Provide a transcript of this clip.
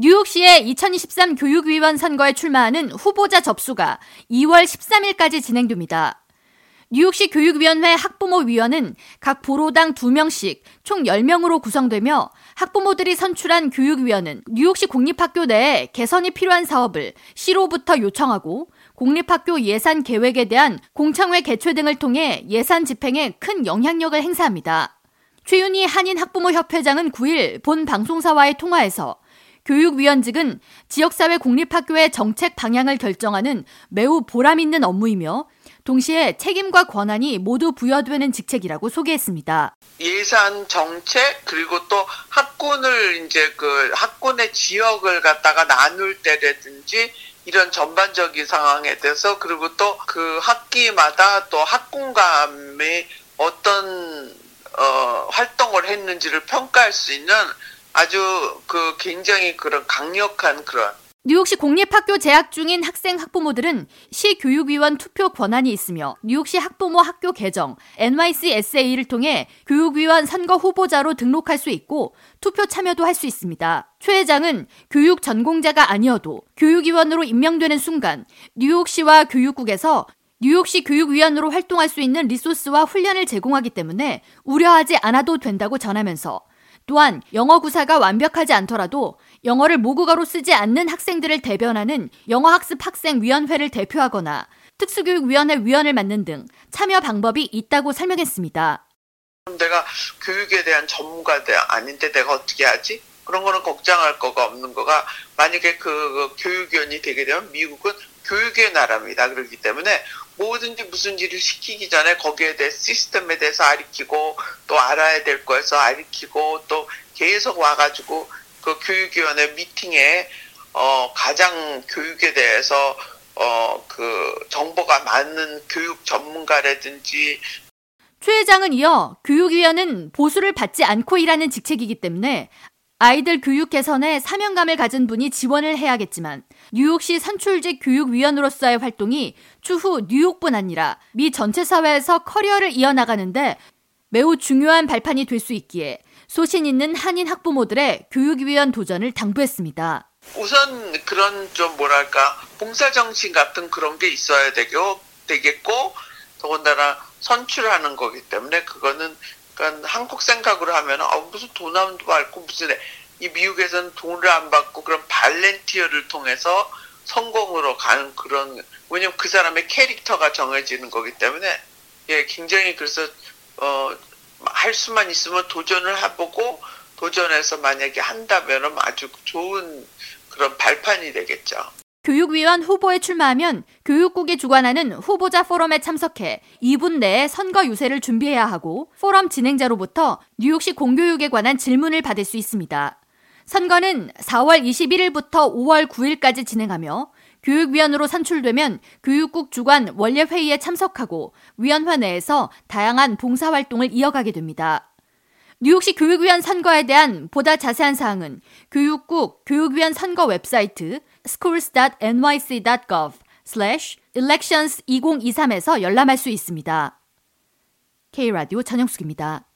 뉴욕시의 2023 교육위원 선거에 출마하는 후보자 접수가 2월 13일까지 진행됩니다. 뉴욕시 교육위원회 학부모 위원은 각 보로당 2명씩 총 10명으로 구성되며 학부모들이 선출한 교육위원은 뉴욕시 공립학교 내에 개선이 필요한 사업을 시로부터 요청하고 공립학교 예산 계획에 대한 공청회 개최 등을 통해 예산 집행에 큰 영향력을 행사합니다. 최윤희 한인학부모협회장은 9일 본 방송사와의 통화에서 교육위원직은 지역사회 공립학교의 정책 방향을 결정하는 매우 보람있는 업무이며 동시에 책임과 권한이 모두 부여되는 직책이라고 소개했습니다. 예산 정책 그리고 또 학군을 이제 그 학군의 지역을 갖다가 나눌 때라든지 이런 전반적인 상황에 대해서 그리고 또 그 학기마다 또 학군감이 어떤 어, 활동을 했는지를 평가할 수 있는 아주 그 굉장히 그런 강력한 그런 뉴욕시 공립학교 재학 중인 학생 학부모들은 시 교육위원 투표 권한이 있으며 뉴욕시 학부모 학교 개정 NYCSA를 통해 교육위원 선거 후보자로 등록할 수 있고 투표 참여도 할 수 있습니다. 최 회장은 교육 전공자가 아니어도 교육위원으로 임명되는 순간 뉴욕시와 교육국에서 뉴욕시 교육위원으로 활동할 수 있는 리소스와 훈련을 제공하기 때문에 우려하지 않아도 된다고 전하면서 또한 영어 구사가 완벽하지 않더라도 영어를 모국어로 쓰지 않는 학생들을 대변하는 영어학습 학생위원회를 대표하거나 특수교육위원회 위원을 맡는 등 참여 방법이 있다고 설명했습니다. 내가 교육에 대한 전문가가 아닌데 내가 어떻게 하지? 그런 거는 걱정할 거가 없는 거가 만약에 그, 그 교육위원이 되게 되면 미국은 교육의 나라입니다. 그렇기 때문에 뭐든지 무슨 일을 시키기 전에 거기에 대해 시스템에 대해서 알리키고 또 알아야 될 거에서 알리키고 또 계속 와가지고 그 교육위원회 미팅에 어 가장 교육에 대해서 어 그 정보가 많은 교육 전문가라든지 최 회장은 이어 교육위원은 보수를 받지 않고 일하는 직책이기 때문에 아이들 교육 개선에 사명감을 가진 분이 지원을 해야겠지만 뉴욕시 선출직 교육위원으로서의 활동이 추후 뉴욕뿐 아니라 미 전체 사회에서 커리어를 이어나가는데 매우 중요한 발판이 될 수 있기에 소신 있는 한인 학부모들의 교육위원 도전을 당부했습니다. 우선 그런 좀 뭐랄까 봉사 정신 같은 그런 게 있어야 되겠고 더군다나 선출하는 거기 때문에 그거는 그러니까 한국 생각으로 하면 아, 무슨 돈도 받고 무슨 이 미국에서는 돈을 안 받고 그런 발렌티어를 통해서 성공으로 가는 그런 왜냐면 그 사람의 캐릭터가 정해지는 거기 때문에 예 굉장히 그래서 어 할 수만 있으면 도전을 해보고 도전해서 만약에 한다면 아주 좋은 그런 발판이 되겠죠. 교육위원 후보에 출마하면 교육국이 주관하는 후보자 포럼에 참석해 2분 내에 선거 유세를 준비해야 하고 포럼 진행자로부터 뉴욕시 공교육에 관한 질문을 받을 수 있습니다. 선거는 4월 21일부터 5월 9일까지 진행하며 교육위원으로 선출되면 교육국 주관 원례회의에 참석하고 위원회 내에서 다양한 봉사활동을 이어가게 됩니다. 뉴욕시 교육위원 선거에 대한 보다 자세한 사항은 교육국 교육위원 선거 웹사이트 schools.nyc.gov elections 2023에서 열람할 수 있습니다. K라디오 전영숙입니다.